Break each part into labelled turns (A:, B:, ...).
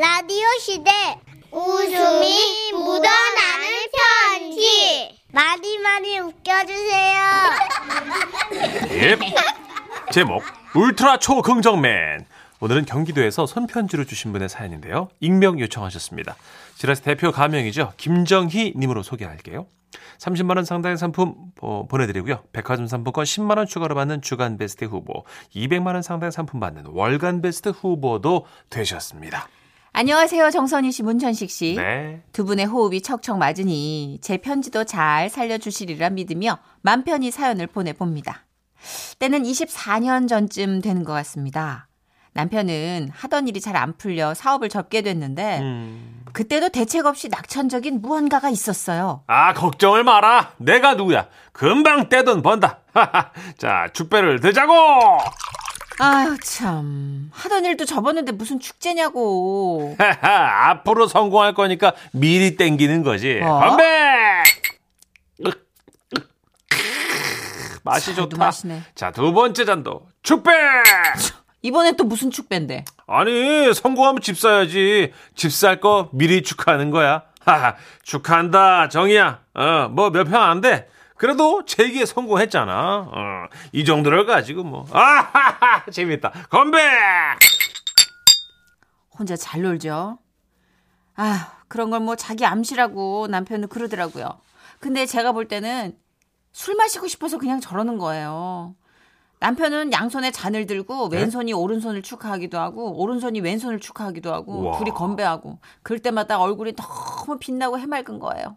A: 라디오 시대 웃음이 묻어나는 편지 많이 많이 웃겨주세요.
B: 예. 제목 울트라 초긍정맨 오늘은 경기도에서 손편지로 주신 분의 사연인데요. 익명 요청하셨습니다. 지라스 대표 가명이죠. 김정희 님으로 소개할게요. 30만 원 상당의 상품 어, 보내드리고요. 백화점 상품권 10만 원 추가로 받는 주간 베스트 후보, 200만 원 상당의 상품 받는 월간 베스트 후보도 되셨습니다.
C: 안녕하세요. 정선희 씨, 문천식 씨.
B: 네.
C: 두 분의 호흡이 척척 맞으니 제 편지도 잘 살려주시리라 믿으며 맘 편히 사연을 보내봅니다. 때는 24년 전쯤 되는 것 같습니다. 남편은 하던 일이 잘 안 풀려 사업을 접게 됐는데
B: 음.
C: 그때도 대책 없이 낙천적인 무언가가 있었어요.
B: 아 걱정을 마라. 내가 누구야? 금방 떼돈 번다. 자 축배를 드자고.
C: 아유 참 하던 일도 접었는데 무슨 축제냐고.
B: 앞으로 성공할 거니까 미리 땡기는 거지.
C: 어?
B: 건배! 맛이 좋다.
C: 마시네.
B: 자, 두 번째 잔도 축배!
C: 이번엔 또 무슨 축배인데?
B: 아니, 성공하면 집 사야지. 집 살 거 미리 축하하는 거야. 하하, 축하한다, 정이야. 어, 뭐 몇 평 안 돼. 그래도 제기에 성공했잖아. 어, 이 정도를 가지고 뭐. 아하하, 재밌다. 건배!
C: 혼자 잘 놀죠. 아, 그런 걸 뭐 자기 암시라고 남편은 그러더라고요. 근데 제가 볼 때는 술 마시고 싶어서 그냥 저러는 거예요. 남편은 양손에 잔을 들고
B: 네?
C: 왼손이 오른손을 축하하기도 하고 오른손이 왼손을 축하하기도 하고
B: 우와.
C: 둘이 건배하고 그럴 때마다 얼굴이 너무 빛나고 해맑은 거예요.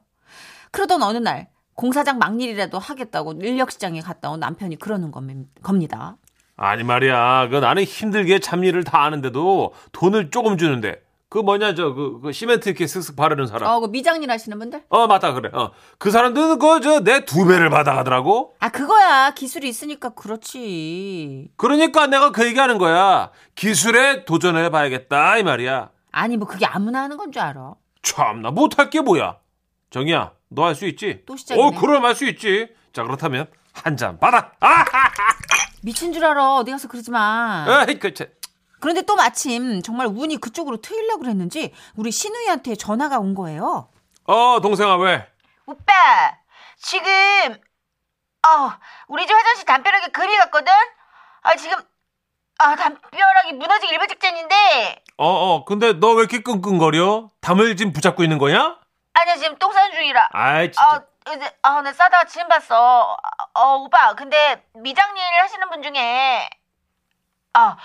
C: 그러던 어느 날 공사장 막일이라도 하겠다고 인력시장에 갔다 온 남편이 그러는 겁- 겁니다.
B: 아니 말이야. 그 나는 힘들게 잡일을 다 하는데도 돈을 조금 주는데. 그 뭐냐 저그 시멘트 이렇게 쓱쓱 바르는 사람.
C: 어, 그 미장일 하시는 분들?
B: 어 맞다 그래. 어 그 사람들은 그저 내 두 배를 받아가더라고.
C: 아, 그거야. 기술이 있으니까 그렇지.
B: 그러니까 내가 그 얘기하는 거야. 기술에 도전해 봐야겠다 이 말이야.
C: 아니, 뭐 그게 아무나 하는 건 줄 알아.
B: 참나 못할 게 뭐야. 정이야 너할수 있지?
C: 또 시작이네.
B: 어 그럼 할수 있지. 자 그렇다면 한잔 받아. 아,
C: 미친 줄 알아. 어디 가서 그러지 마.
B: 에이 그 참.
C: 그런데 또 마침 정말 운이 그쪽으로 트이려고 그랬는지 우리 신우이한테 전화가 온 거예요.
B: 어 동생아 왜?
D: 오빠, 지금, 어, 우리 집 화장실 담벼락에 금이 갔거든? 아, 지금, 아, 담벼락이 무너지기 일보 직전인데,
B: 어 어 근데 너 왜 이렇게 끙끙거려? 담을 지금 붙잡고 있는 거냐?
D: 아니야, 지금 똥 싸는 중이라.
B: 아이 진짜.
D: 아, 이제, 아, 나 싸다가 지금 봤어. 어, 오빠, 근데 미장일 하시는 분 중에, 아,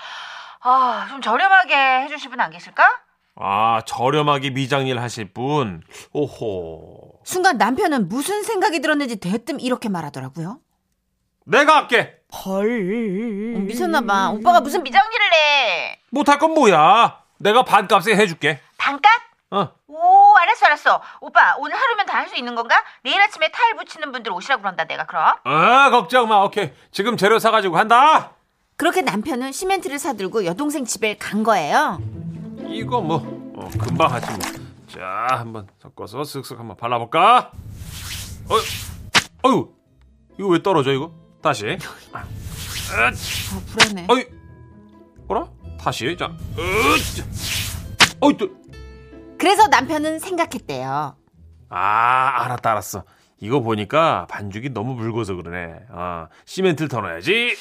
D: 아, 좀 저렴하게 해주실 분 안 계실까?
B: 아, 저렴하게 미장일 하실 분. 오호.
C: 순간 남편은 무슨 생각이 들었는지 대뜸 이렇게 말하더라고요.
B: 내가 할게.
C: 헐. 미쳤나 봐. 오빠가 무슨 미...
D: 미장일을 해.
B: 못할 건 뭐야? 내가 반값에 해줄게.
D: 반값?
B: 어.
D: 오, 알았어, 알았어. 오빠, 오늘 하루면 다 할 수 있는 건가? 내일 아침에 타일 붙이는 분들 오시라고 그런다, 내가 그럼.
B: 아, 걱정 마. 오케이. 지금 재료 사가지고 간다.
C: 그렇게 남편은 시멘트를 사들고 여동생 집에 간 거예요.
B: 이거 뭐, 어, 금방 하지 뭐. 자, 한번 섞어서 쓱쓱 한번 발라볼까? 어, 어유, 이거 왜 떨어져, 이거? 다시. 아,
C: 어, 불안해.
B: 어이, 뭐라? 다시. 자, 으, 어이, 또.
C: 그래서 남편은 생각했대요.
B: 아, 알았다, 알았어. 이거 보니까 반죽이 너무 묽어서 그러네. 아, 시멘트를 더 넣어야지.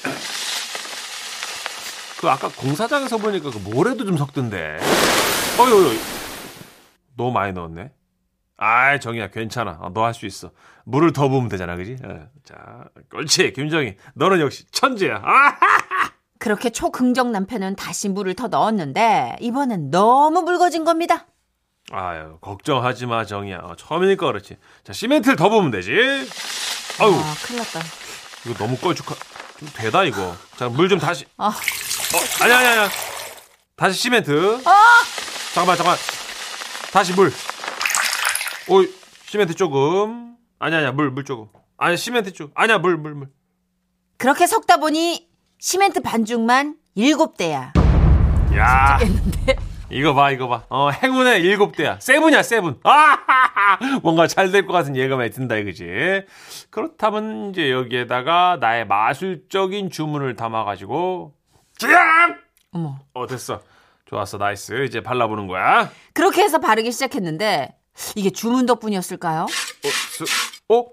B: 그 아까 공사장에서 보니까 그 모래도 좀 섞던데. 어이, 어이, 어이. 너무 많이 넣었네. 아이, 정이야, 괜찮아. 너 할 수 있어. 물을 더 부으면 되잖아, 그지? 어, 자, 그렇지, 김정희. 너는 역시 천재야. 아!
C: 그렇게 초긍정 남편은 다시 물을 더 넣었는데 이번엔 너무 묽어진 겁니다.
B: 아유, 걱정하지 마, 정이야. 어, 처음이니까 그렇지. 자, 시멘트를 더 부으면 되지. 아유,
C: 아, 큰일 났다.
B: 이거 너무 껄쭉하. 좀 되다, 이거. 자, 물 좀 다시.
C: 아,
B: 어, 아니야, 아니야, 아니야. 다시 시멘트. 잠깐만, 잠깐만. 다시 물. 오, 시멘트 조금. 아니야, 아니야, 물, 물 조금. 아니야, 시멘트 조금. 아니야, 물, 물, 물.
C: 그렇게 섞다 보니 시멘트 반죽만 일곱 대야.
B: 야. 이거 봐, 이거 봐. 어, 행운의 일곱 대야. seven이야, seven. 아, 뭔가 잘 될 것 같은 예감이 든다, 이거지. 그렇다면 이제 여기에다가 나의 마술적인 주문을 담아가지고, 쫙!
C: 어머.
B: 어, 됐어. 좋았어, nice. 이제 발라보는 거야.
C: 그렇게 해서 바르기 시작했는데 이게 주문 덕분이었을까요?
B: 어, 수, 어?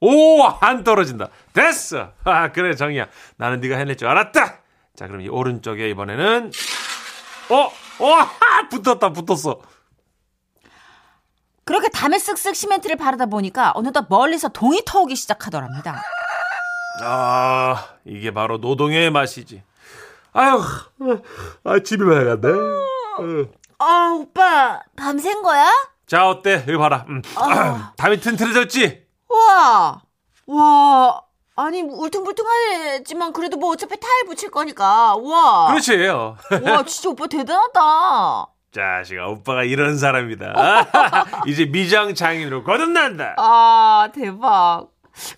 B: 오, 안 떨어진다. 됐어. 아, 그래, 정이야. 나는 네가 해낼 줄 알았다. 자, 그럼 이 오른쪽에 이번에는 어, 어, 하, 붙었다, 붙었어.
C: 그렇게 담에 쓱쓱 시멘트를 바르다 보니까 어느덧 멀리서 동이 터오기 시작하더랍니다.
B: 아, 이게 바로 노동의 맛이지. 아유, 아, 가야 간대.
C: 아 오빠 밤샌 거야?
B: 자, 어때? 여기 봐라. 음. 담이 튼튼해졌지?
C: 와, 와, 아니 뭐 울퉁불퉁하지만 그래도 뭐 어차피 타일 붙일 거니까 와.
B: 그렇지. 어.
C: 와 진짜 오빠 대단하다.
B: 자식아, 오빠가 이런 사람이다. 이제 미장 장인으로 거듭난다.
C: 아 대박.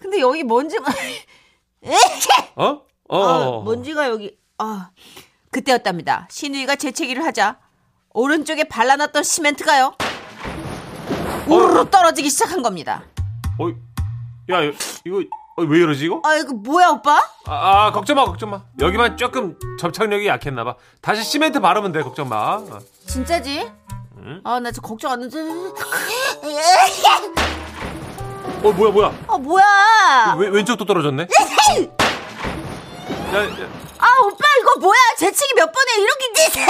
C: 근데 여기 먼지가
B: 어? 어.
C: 아, 먼지가 여기 아 그때였답니다. 신우이가 재채기를 하자 오른쪽에 발라놨던 시멘트가요 우르르 떨어지기 시작한 겁니다.
B: 어, 야, 이거 어, 왜 이러지 이거?
C: 아 이거 뭐야 오빠?
B: 아, 아, 걱정 마, 걱정 마. 여기만 조금 접착력이 약했나 봐. 다시 시멘트 바르면 돼, 걱정 마.
C: 진짜지? 아나 진짜 걱정 안 했는데
B: 어, 뭐야, 뭐야?
C: 아 뭐야?
B: 왜, 왼쪽도 떨어졌네? 야, 야,
C: 아 오빠 이거 뭐야? 재채기 몇 번에 이렇게 뛰세요?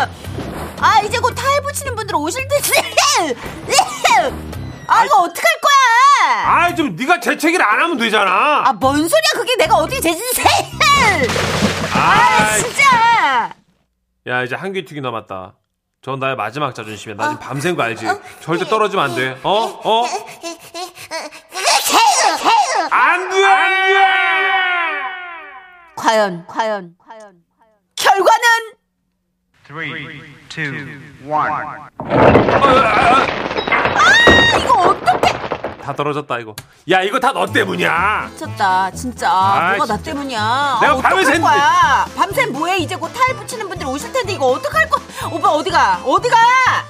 C: 아 이제 곧 타일 붙이는 분들 오실 텐데. 아 이거 어떡할 거야?
B: 아이 좀 네가 재채기를 안 하면 되잖아.
C: 아, 뭔 소리야? 그게 내가 어디 재진세? 아, 진짜.
B: 야, 이제 한 귀튀기 남았다. 전 나의 마지막 자존심이야. 나 지금 어? 밤샌 거 알지? 어? 절대 떨어지면 안 돼. 어? 어? 안 돼! 안 돼!
C: 과연, 과연, 과연, 결과는 3, 2, 1.
B: 다 떨어졌다, 이거. 야, 이거 다 너 때문이야.
C: 미쳤다 진짜
B: 아,
C: 뭐가 나. 때문이야
B: 내가
C: 아, 어떡할
B: 샜는데.
C: 거야 밤샘 뭐해 이제 곧 타일 붙이는 분들 오실 텐데 이거 어떡할 거야 오빠 어디가 어디가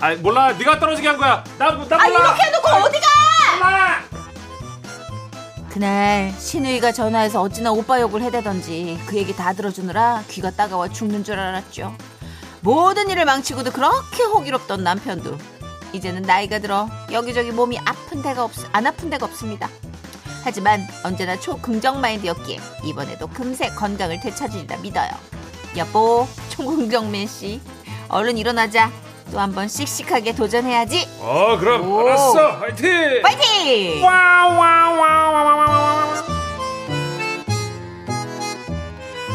B: 아, 몰라. 네가 떨어지게 한 거야. 나, 나 몰라.
C: 아 이렇게 해놓고 어디가
B: 몰라.
C: 그날 신우이가 전화해서 어찌나 오빠 욕을 해대던지 그 얘기 다 들어주느라 귀가 따가워 죽는 줄 알았죠 모든 일을 망치고도 그렇게 호기롭던 남편도 이제는 나이가 들어 여기저기 몸이 아픈 데가 없, 안 아픈 데가 없습니다 하지만 언제나 초긍정 마인드였기에 이번에도 금세 건강을 되찾으리라 믿어요 여보 총긍정맨 씨 얼른 일어나자 또 한 번 씩씩하게 도전해야지
B: 어, 그럼
C: 오.
B: 알았어. 화이팅!
C: 파이팅!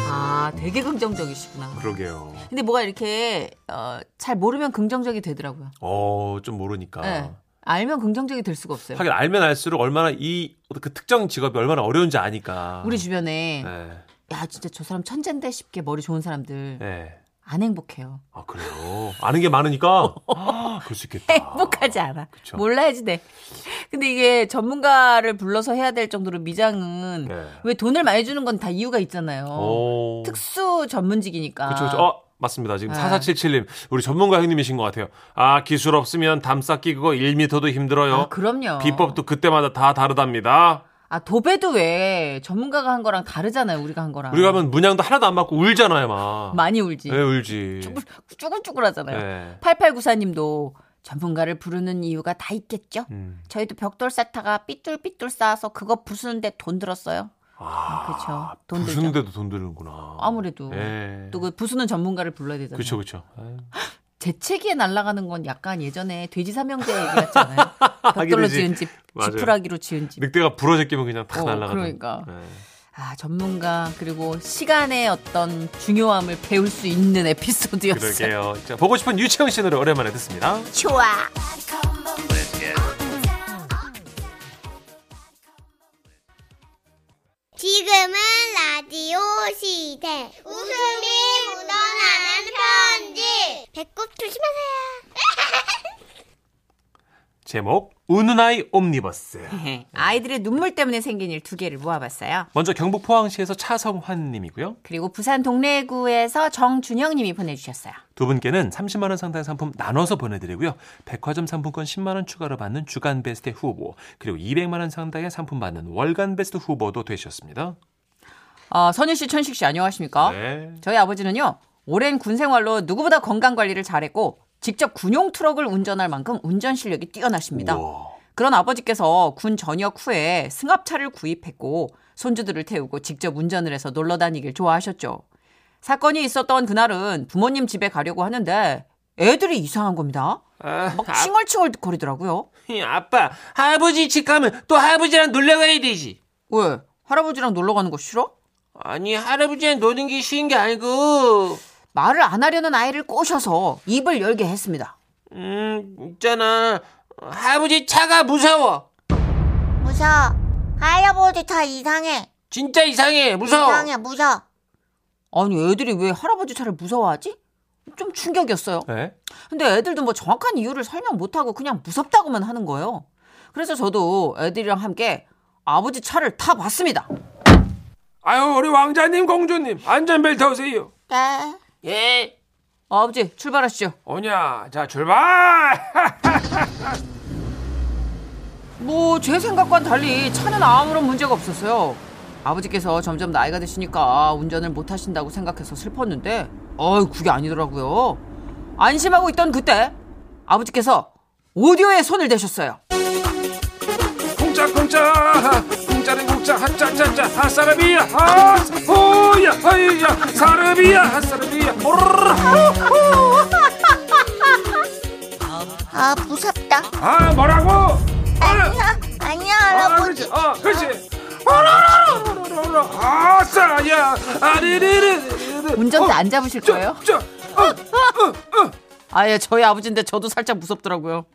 C: 아, 되게 긍정적이시구나.
B: 그러게요.
C: 근데 뭐가 이렇게 어, 잘 모르면 긍정적이 되더라고요.
B: 어, 좀 모르니까.
C: 네. 알면 긍정적이 될 수가 없어요.
B: 하긴 알면 알수록 얼마나 이 그 특정 직업이 얼마나 어려운지 아니까.
C: 우리 주변에
B: 네.
C: 야 진짜 저 사람 천재인데 싶게 머리 좋은 사람들
B: 네.
C: 안 행복해요.
B: 아, 그래요. 아는 게 많으니까. 아, 그럴 수 있겠다.
C: 행복하지 않아.
B: 그쵸.
C: 몰라야지 돼. 근데 이게 전문가를 불러서 해야 될 정도로 미장은
B: 네.
C: 왜 돈을 많이 주는 건 다 이유가 있잖아요.
B: 오.
C: 특수 전문직이니까.
B: 어, 맞습니다. 지금
C: 네.
B: 4477님, 우리 전문가 형님이신 것 같아요. 아, 기술 없으면 담 쌓기 그거 1미터도 힘들어요.
C: 아, 그럼요.
B: 비법도 그때마다 다 다르답니다.
C: 아, 도배도 왜 전문가가 한 거랑 다르잖아요, 우리가 한 거랑.
B: 우리가 하면 문양도 하나도 안 맞고 울잖아요, 막.
C: 많이 울지.
B: 네, 울지.
C: 쭈글 쭈글 하잖아요.
B: 네.
C: 8894님도 전문가를 부르는 이유가 다 있겠죠?
B: 음.
C: 저희도 벽돌 쌓다가 삐뚤삐뚤 쌓아서 그거 부수는데 돈 들었어요.
B: 아,
C: 그쵸. 돈.
B: 부수는데도 돈 드는구나.
C: 아무래도.
B: 예.
C: 또그 부수는 전문가를 불러야 되잖아요.
B: 그쵸. 아유.
C: 재채기에 날아가는 건 약간 예전에 돼지 삼형제 얘기 같잖아요. 벽돌로. 지은 집. 지푸라기로 지은 집.
B: 늑대가 부러져 끼면 그냥 탁
C: 어,
B: 날아가는.
C: 그러니까.
B: 네.
C: 아, 전문가 그리고 시간의 어떤 중요함을 배울 수 있는 에피소드였어요.
B: 그러게요. 자, 보고 싶은 유채영 씨 노래 오랜만에 듣습니다.
C: 좋아.
A: 지금은 라디오 시대. 웃음이 묻어나는 편지. 배꼽 조심하세요.
B: 제목, 우는 아이 옴니버스.
C: 아이들의 눈물 때문에 생긴 일 두 개를 모아봤어요.
B: 먼저 경북 포항시에서 차성환 님이고요.
C: 그리고 부산 동래구에서 정준영 님이 보내주셨어요.
B: 두 분께는 30만 원 상당의 상품 나눠서 보내드리고요. 백화점 상품권 10만 원 추가로 받는 주간 베스트 후보 그리고 200만 원 상당의 상품 받는 월간 베스트 후보도 되셨습니다.
C: 아, 선희 씨, 천식 씨 안녕하십니까?
B: 네.
C: 저희 아버지는요. 오랜 군 생활로 누구보다 건강 관리를 잘했고 직접 군용 트럭을 운전할 만큼 운전 실력이 뛰어나십니다.
B: 우와.
C: 그런 아버지께서 군 전역 후에 승합차를 구입했고 손주들을 태우고 직접 운전을 해서 놀러 다니길 좋아하셨죠. 사건이 있었던 그날은 부모님 집에 가려고 하는데 애들이 이상한 겁니다.
B: 아,
C: 막 칭얼칭얼 거리더라고요.
B: 아빠, 할아버지 집 가면 또 할아버지랑 놀러 가야 되지.
C: 왜? 할아버지랑 놀러 가는 거 싫어?
B: 아니, 할아버지랑 노는 게 쉬운 게 아니고,
C: 말을 안 하려는 아이를 꼬셔서 입을 열게 했습니다.
B: 음, 있잖아. 할아버지 차가 무서워.
A: 무서워. 할아버지 다 이상해.
B: 진짜 이상해. 무서워.
A: 이상해, 무서워.
C: 아니 애들이 왜 할아버지 차를 무서워하지? 좀 충격이었어요.
B: 네?
C: 근데 애들도 뭐 정확한 이유를 설명 못하고 그냥 무섭다고만 하는 거예요. 그래서 저도 애들이랑 함께 아버지 차를 타봤습니다.
B: 아유, 우리 왕자님, 공주님, 안전벨트 하세요.
A: 네.
B: 예.
C: 아버지 출발하시죠.
B: 오냐, 자, 출발!
C: 뭐 제 생각과는 달리 차는 아무런 문제가 없었어요. 아버지께서 점점 나이가 드시니까 운전을 못 하신다고 생각해서 슬펐는데 어 그게 아니더라고요. 안심하고 있던 그때 아버지께서 오디오에 손을 대셨어요.
B: 공짜, 공짜, 공짜는 공짜, 하짜짜짜, 하사르비야, 하, 호야, 하이야, 사르비야, 하사르비야, 오르르,
A: 아, 무섭다.
B: 아, 뭐라고?
A: 아니야, 아니야,
B: 아,
A: 할아버지.
B: 어, 그렇지. 오르르르르르르, 아싸, 야, 아리리리.
C: 운전대 안 잡으실 거예요?
B: 저, 어,
C: 아예 저희 아버지인데 저도 살짝 무섭더라고요.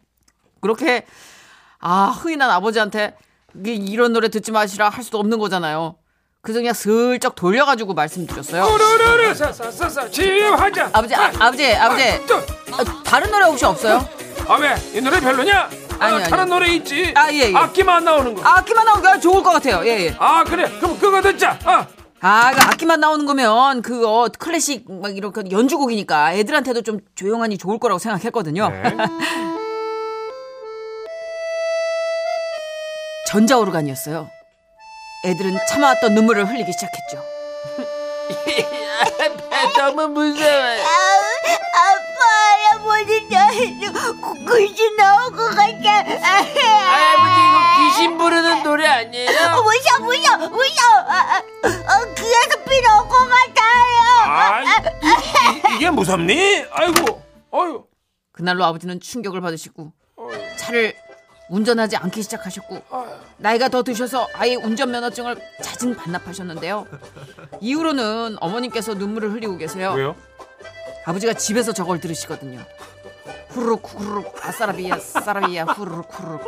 C: 그렇게 아 흔한 아버지한테 이런 노래 듣지 마시라 할 수도 없는 거잖아요. 그래서 그냥 슬쩍 돌려가지고 말씀드렸어요.
B: 오르르르, 사사사사, 치유하자.
C: 아버지, 아, 아버지, 아버지.
B: 저,
C: 아, 다른 노래 혹시 없어요?
B: 아, 왜? 이 노래 별로냐?
C: 아니,
B: 아. 다른 노래 있지.
C: 아, 예, 예.
B: 악기만 안 나오는 거.
C: 악기만 나오면 좋을 것 같아요. 예, 예.
B: 아, 그래. 그럼 그거 듣자. 아.
C: 아, 그 악기만 나오는 거면 그거 클래식 막 이런 그 연주곡이니까 애들한테도 좀 조용하니 좋을 거라고 생각했거든요.
B: 네.
C: 전자오르간이었어요. 애들은 참아왔던 눈물을 흘리기 시작했죠.
B: 너무 무서워요.
A: 아빠, 할아버지, 글씨 나올 것 같아.
B: 할아버지 이거 귀신 부르는 노래 아니에요?
A: 무서워, 무서워, 무서워. 아, 아, 어, 귀에서 피 나올 것 같아요.
B: 아, 이, 게 무섭니? 아이고, 어유.
C: 그날로 아버지는 충격을 받으시고 차를 운전하지 않기 시작하셨고 나이가 더 드셔서 아예 운전면허증을 자진 반납하셨는데요. 이후로는 어머님께서 눈물을 흘리고 계세요.
B: 왜요?
C: 아버지가 집에서 저걸 들으시거든요. 후루룩 후루룩 아싸라비야 싸라비야 후루룩 후루룩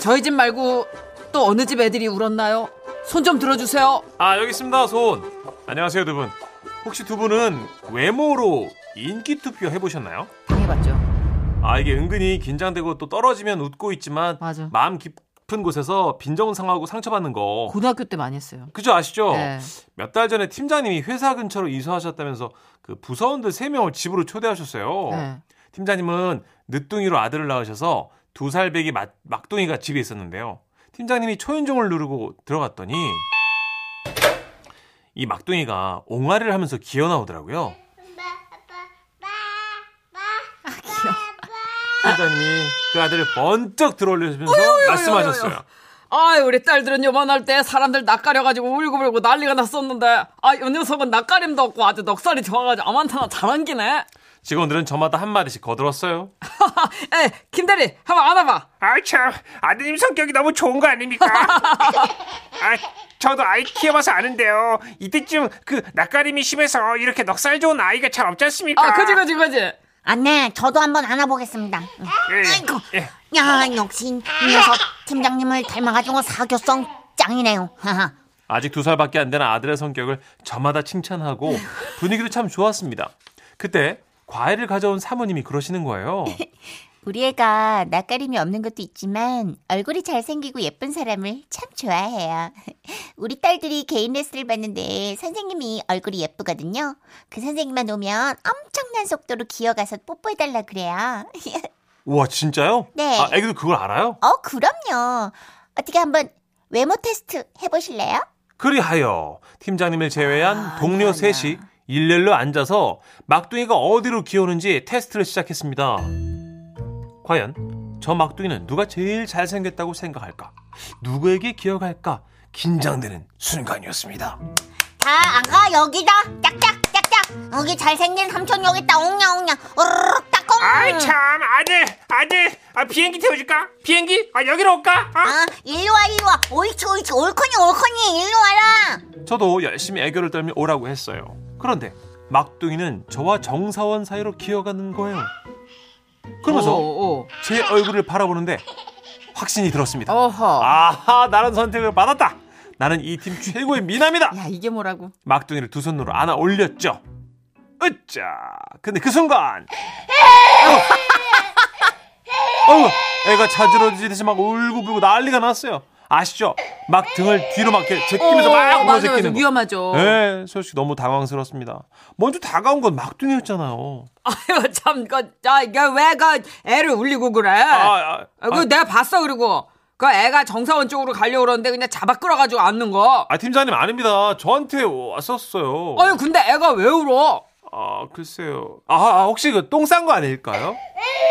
C: 저희 집 말고 또 어느 집 애들이 울었나요? 손 좀 들어주세요.
B: 아 여기 있습니다 손. 안녕하세요 두 분. 혹시 두 분은 외모로 인기 투표 해보셨나요? 아 이게 은근히 긴장되고 또 떨어지면 웃고 있지만
C: 맞아.
B: 마음 깊은 곳에서 빈정 상하고 상처받는 거.
C: 고등학교 때 많이 했어요.
B: 그죠 아시죠?
C: 네.
B: 몇달 전에 팀장님이 회사 근처로 이사하셨다면서 그 부서원들 3명을 집으로 초대하셨어요.
C: 네.
B: 팀장님은 늦둥이로 아들을 낳으셔서 두 살 배기 막, 막둥이가 집에 있었는데요. 팀장님이 초인종을 누르고 들어갔더니 이 막둥이가 옹알이를 하면서 기어 나오더라고요. 팀장님이 그 아들을 번쩍 들어올리면서 말씀하셨어요.
C: 아, 우리 딸들은 요만할 때 사람들 낯가려가지고 울고불고 난리가 났었는데, 아, 요 녀석은 낯가림도 없고 아주 넉살이 좋아가지고 아만타나 잘 안기네.
B: 직원들은 저마다 한마디씩 거들었어요.
C: 에, 김대리, 한번 안아봐.
E: 아이 참 아드님 성격이 너무 좋은 거 아닙니까? 아 저도 아이 키워봐서 아는데요. 이때쯤 그 낯가림이 심해서 이렇게 넉살 좋은 아이가 잘 없지 않습니까?
C: 아, 그지, 그지, 그지.
A: 아, 네, 저도 한번 안아보겠습니다.
E: 예,
A: 아이고,
E: 예.
A: 야, 역시 이 녀석 팀장님을 닮아가지고 사교성 짱이네요. 하하.
B: 아직 두 살밖에 안 되는 아들의 성격을 저마다 칭찬하고 분위기도 참 좋았습니다. 그때 과일을 가져온 사모님이 그러시는 거예요.
A: 우리 애가 낯가림이 없는 것도 있지만 얼굴이 잘생기고 예쁜 사람을 참 좋아해요. 우리 딸들이 개인 레슨을 받는데 선생님이 얼굴이 예쁘거든요. 그 선생님만 오면 엄청난 속도로 기어가서 뽀뽀해달라 그래요.
B: 우와 진짜요?
A: 네.
B: 아, 애기도 그걸 알아요?
A: 어, 그럼요. 어떻게 한번 외모 테스트 해보실래요?
B: 그리하여 팀장님을 제외한 동료 셋이 일렬로 앉아서 막둥이가 어디로 기어오는지 테스트를 시작했습니다. 과연 저 막둥이는 누가 제일 잘생겼다고 생각할까? 누구에게 기어갈까? 긴장되는 순간이었습니다.
A: 자, 아가 여기다. 짝짝 짝짝. 여기 잘생긴 삼촌 여기 있다. 옹냐 옹냐. 으르륵 따콩.
E: 아이 참 아들 아들 아, 비행기 태워줄까? 비행기? 아 여기로 올까? 어?
A: 아, 일로 와 일로 와. 옳지 옳지. 옳거니 옳거니 일로 와라.
B: 저도 열심히 애교를 떨며 오라고 했어요. 그런데 막둥이는 저와 정사원 사이로 기어가는 거예요. 그러면서
C: 어, 어.
B: 제 얼굴을 바라보는데 확신이 들었습니다.
C: 어허.
B: 아하, 나는 선택을 받았다. 나는 이 팀 최고의 미남이다.
C: 야, 이게 뭐라고?
B: 막둥이를 두 손으로 안아 올렸죠. 으짜. 근데 그 순간. 어, 어, 애가 자지러지듯이 막 울고불고 난리가 났어요. 아시죠? 막 등을 뒤로 막 이렇게 제끼면서
C: 어,
B: 막
C: 맞아, 맞아.
B: 제끼는 거.
C: 위험하죠.
B: 네, 솔직히 너무 당황스럽습니다. 먼저 다가온 건 막둥이였잖아요.
C: 아유, 참, 그, 야, 이게 왜, 그, 애를 울리고 그래?
B: 아, 아,
C: 아, 그 내가 봤어 그리고 그 애가 정사원 쪽으로 가려고 그러는데 그냥 잡아 끌어가지고 앉는 거.
B: 아, 팀장님 아닙니다. 저한테 왔었어요.
C: 아니 근데 애가 왜 울어?
B: 아, 글쎄요. 아, 아, 혹시 그 똥 싼 거 아닐까요?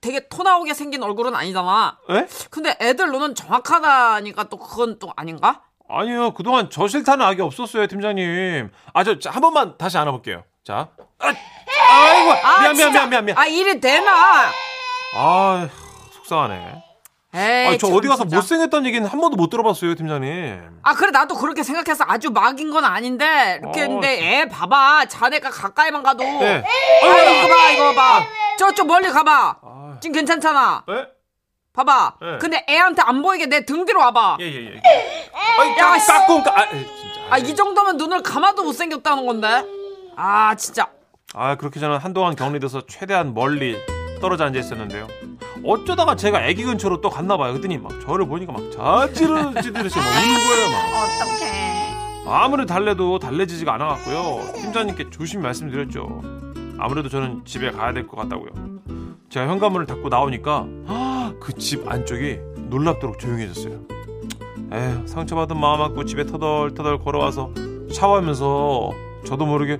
C: 되게 토 나오게 생긴 얼굴은 아니잖아.
B: 에?
C: 근데 애들 눈은 정확하다니까 또 그건 또 아닌가?
B: 아니요, 그동안 저 싫다는 악이 없었어요, 팀장님. 아, 저, 저, 한 번만 다시 안아볼게요. 자. 아, 아이고, 미안, 미안,
C: 진짜.
B: 미안, 미안, 미안.
C: 아, 이래 되나?
B: 아, 속상하네.
C: 에이,
B: 아, 저
C: 참,
B: 어디 가서. 못생겼다는 얘기는 한 번도 못 들어봤어요, 팀장님.
C: 아, 그래, 나도 그렇게 생각해서 아주 막인 건 아닌데, 이렇게
B: 어,
C: 했는데, 애 봐봐. 자네가 가까이만 가도.
B: 네.
C: 아, 이거 봐, 이거 봐. 저쪽 멀리 가봐.
B: 아,
C: 지금 괜찮잖아.
B: 에?
C: 봐봐.
B: 네.
C: 근데 애한테 안 보이게 내 등 뒤로 와봐.
B: 예, 예, 예. 아이,
C: 야, 씨.
B: 까꿍, 까, 아, 에, 진짜.
C: 아, 이 정도면 눈을 감아도 못생겼다는 건데. 아, 진짜.
B: 아, 그렇게 저는 한동안 격리돼서 최대한 멀리 떨어져 앉아 있었는데요. 어쩌다가 제가 애기 근처로 또 갔나 봐요. 그랬더니 막 저를 보니까 막 자지러지듯이 막 우는 거예요, 막.
A: 어떡해.
B: 아무리 달래도 달래지지가 않아갖고요. 팀장님께 조심히 말씀드렸죠. 아무래도 저는 집에 가야 될 것 같다고요. 제가 현관문을 닫고 나오니까 그 집 안쪽이 놀랍도록 조용해졌어요. 에휴, 상처받은 마음 안고 집에 터덜터덜 걸어와서 샤워하면서 저도 모르게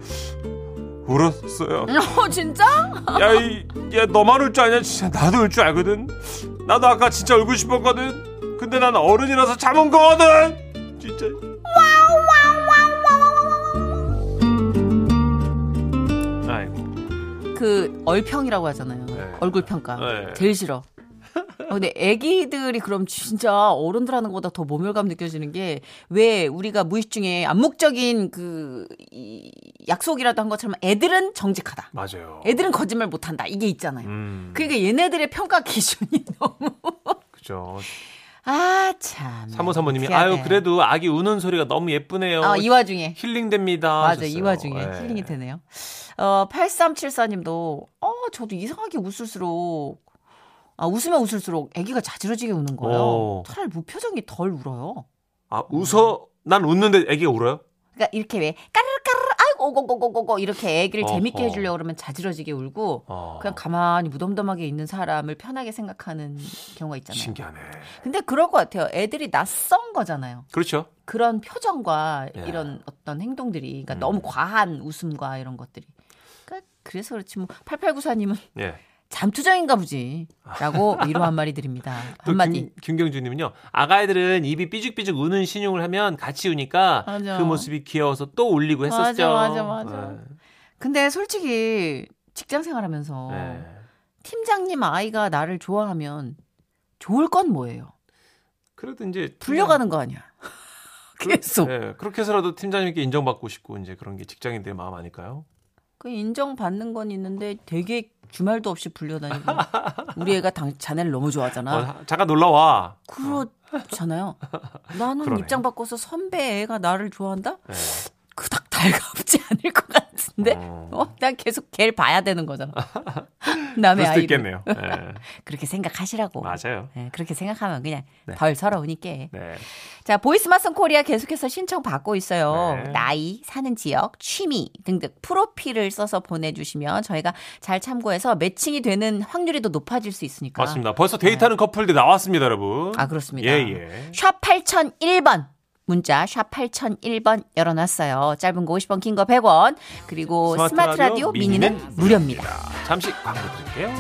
B: 울었어요.
C: 어, 진짜?
B: 야, 이, 야, 너만 울 줄 아냐? 진짜 나도 울 줄 알거든. 나도 아까 진짜 울고 싶었거든. 근데 난 어른이라서 참은 거거든. 진짜.
C: 얼평이라고 하잖아요.
B: 네.
C: 얼굴 평가.
B: 네.
C: 제일 싫어. 어, 근데 애기들이 그럼 진짜 어른들 하는 것보다 더 모멸감 느껴지는 게 왜 우리가 무의식 중에 암묵적인 그 이, 약속이라도 한 것처럼 애들은 정직하다.
B: 맞아요.
C: 애들은 거짓말 못한다. 이게 있잖아요.
B: 음,
C: 그러니까 얘네들의 평가 기준이 너무
B: 그죠.
C: 아 참.
B: 사모 사모님이
C: 희한해.
B: 아유 그래도 아기 우는 소리가 너무 예쁘네요.
C: 어, 이 와중에
B: 힐링됩니다.
C: 맞아 이
B: 하셨어요.
C: 와중에
B: 네.
C: 힐링이 되네요. 어 8374님도 어 저도 이상하게 웃을수록 아 웃으면 웃을수록 아기가 자지러지게 우는 거예요.
B: 오.
C: 차라리 무표정이 덜 울어요.
B: 아 웃어 난 웃는데 애기가 울어요?
C: 그러니까 이렇게 왜 까르르 까르르 아이고 오고고고고고 이렇게 애기를 재밌게
B: 어허.
C: 해주려고 그러면 자지러지게 울고
B: 어,
C: 그냥 가만히 무덤덤하게 있는 사람을 편하게 생각하는 경우가 있잖아요.
B: 신기하네.
C: 근데 그럴 것 같아요. 애들이 낯선 거잖아요.
B: 그렇죠.
C: 그런 표정과
B: 예.
C: 이런 어떤 행동들이 그러니까
B: 음.
C: 너무 과한 웃음과 이런 것들이 그래서 그렇지 뭐 8894님은
B: 예.
C: 잠투정인가 보지 라고 위로 한 마디 드립니다.
B: 또
C: 한마디.
B: 김, 김경주님은요. 아가애들은 입이 삐죽삐죽 우는 신용을 하면 같이 우니까
C: 맞아.
B: 그 모습이 귀여워서 또 울리고 했었죠.
C: 맞아, 맞아, 맞아. 근데 솔직히 직장 생활하면서
B: 네. 네.
C: 팀장님 아이가 나를 좋아하면 좋을 건 뭐예요?
B: 그래도 이제
C: 불려가는 거 아니야? 계속.
B: 네, 그렇게 해서라도 팀장님께 인정받고 싶고 이제 그런 게 직장인들의 마음 아닐까요?
C: 그 인정받는 건 있는데 되게 주말도 없이 불려다니고 우리 애가 당, 자네를 너무 좋아하잖아.
B: 어, 잠깐 놀러 와.
C: 그렇잖아요. 나는
B: 그러네.
C: 입장 바꿔서 선배 애가 나를 좋아한다?
B: 네.
C: 그닥 달갑지 않을 것 같은데.
B: 어.
C: 어, 난 계속 걔를 봐야 되는 거잖아. 남의 아이를.
B: 있겠네요. 네.
C: 그렇게 생각하시라고.
B: 맞아요.
C: 네, 그렇게 생각하면 그냥
B: 네.
C: 덜 서러우니까.
B: 네.
C: 자, 보이스마son 코리아 계속해서 신청 받고 있어요.
B: 네.
C: 나이, 사는 지역, 취미 등등 프로필을 써서 보내주시면 저희가 잘 참고해서 매칭이 되는 확률이 더 높아질 수 있으니까.
B: 맞습니다. 벌써 데이트하는 커플들 나왔습니다, 여러분.
C: 아, 그렇습니다.
B: 예, 예.
C: 샵 8001번. 문자 샵 8001번 열어놨어요. 짧은 거 50원, 긴 거 100원. 그리고 스마트, 라디오 미니는 무료입니다.
B: 잠시 광고 드릴게요.